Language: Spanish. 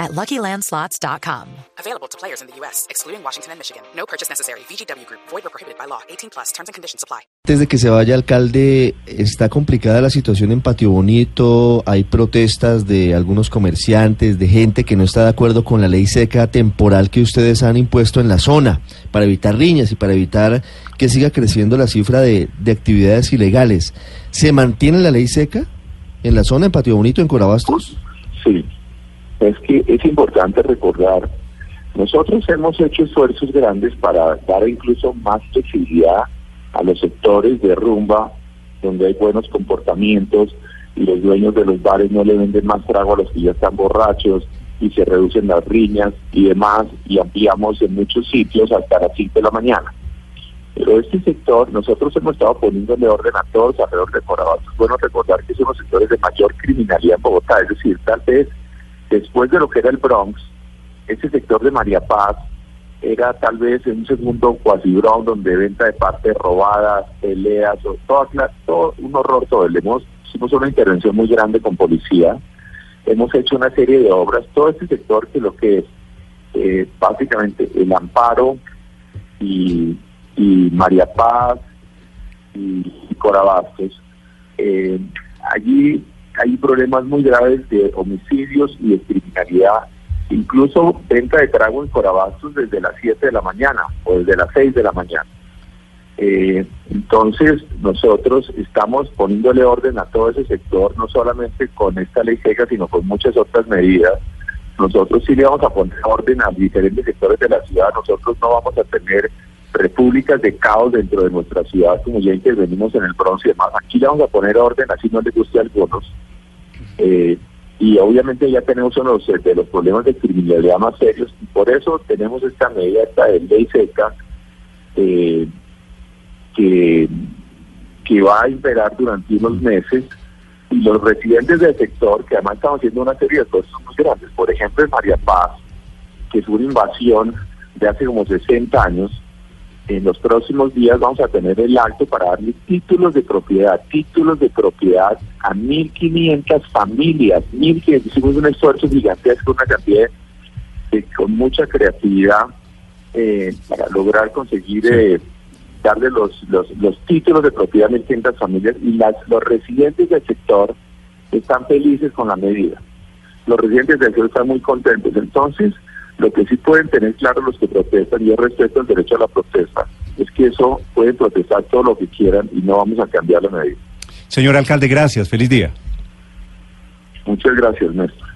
at LuckyLandSlots.com. Available to players in the U.S., excluding Washington and Michigan. No purchase necessary. VGW Group. Void or prohibited by law. 18 plus. Terms and conditions apply. Desde que se vaya alcalde, está complicada la situación en Patio Bonito. Hay protestas de algunos comerciantes, de gente que no está de acuerdo con la ley seca temporal que ustedes han impuesto en la zona para evitar riñas y para evitar que siga creciendo la cifra de, de actividades ilegales. ¿Se mantiene la ley seca en la zona, en Patio Bonito, en Corabastos? Sí, es que es importante recordar, nosotros hemos hecho esfuerzos grandes para dar incluso más flexibilidad a los sectores de rumba donde hay buenos comportamientos y los dueños de los bares no le venden más trago a los que ya están borrachos y se reducen las riñas y demás y ampliamos en muchos sitios hasta las 5 de la mañana. Pero este sector, nosotros hemos estado poniéndole orden a todos alrededor de Corabastos. Es bueno recordar que son los sectores de mayor criminalidad en Bogotá, es decir, tal vez después de lo que era el Bronx, ese sector de María Paz era tal vez en un segundo cuasi Bronx donde venta de partes robadas, peleas, o todo, todo un horror todo. hemos, hicimos una intervención muy grande con policía, hemos hecho una serie de obras, todo ese sector que lo que es eh, básicamente el amparo y, María Paz y, Corabastos, eh, allí hay problemas muy graves de homicidios y de criminalidad, incluso venta de trago en Corabastos desde las 7 de la mañana o desde las 6 de la mañana. Eh, entonces, nosotros estamos poniéndole orden a todo ese sector, no solamente con esta ley seca, sino con muchas otras medidas. Nosotros sí le vamos a poner orden a diferentes sectores de la ciudad. Nosotros no vamos a tener repúblicas de caos dentro de nuestra ciudad, como ya intervenimos en el bronce y demás. Aquí le vamos a poner orden, así no le guste a algunos. Eh, y obviamente ya tenemos uno de los problemas de criminalidad más serios, y por eso tenemos esta medida, esta de ley seca, eh, que, que va a imperar durante unos meses, y los residentes del sector, que además estamos haciendo una serie de cosas muy grandes, por ejemplo en María Paz, que es una invasión de hace como 60 años, en los próximos días vamos a tener el acto para darle títulos de propiedad, títulos de propiedad a 1.500 familias, 1.500, hicimos un esfuerzo gigantesco, una cantidad de, con mucha creatividad eh, para lograr conseguir eh, darle los, los, los títulos de propiedad a 1.500 familias y las, los residentes del sector están felices con la medida. Los residentes del sector están muy contentos. Entonces, lo que sí pueden tener claro los que protestan, y yo respeto el derecho a la protesta, es que eso pueden protestar todo lo que quieran y no vamos a cambiar la medida. Señor alcalde, gracias. Feliz día. Muchas gracias, Néstor.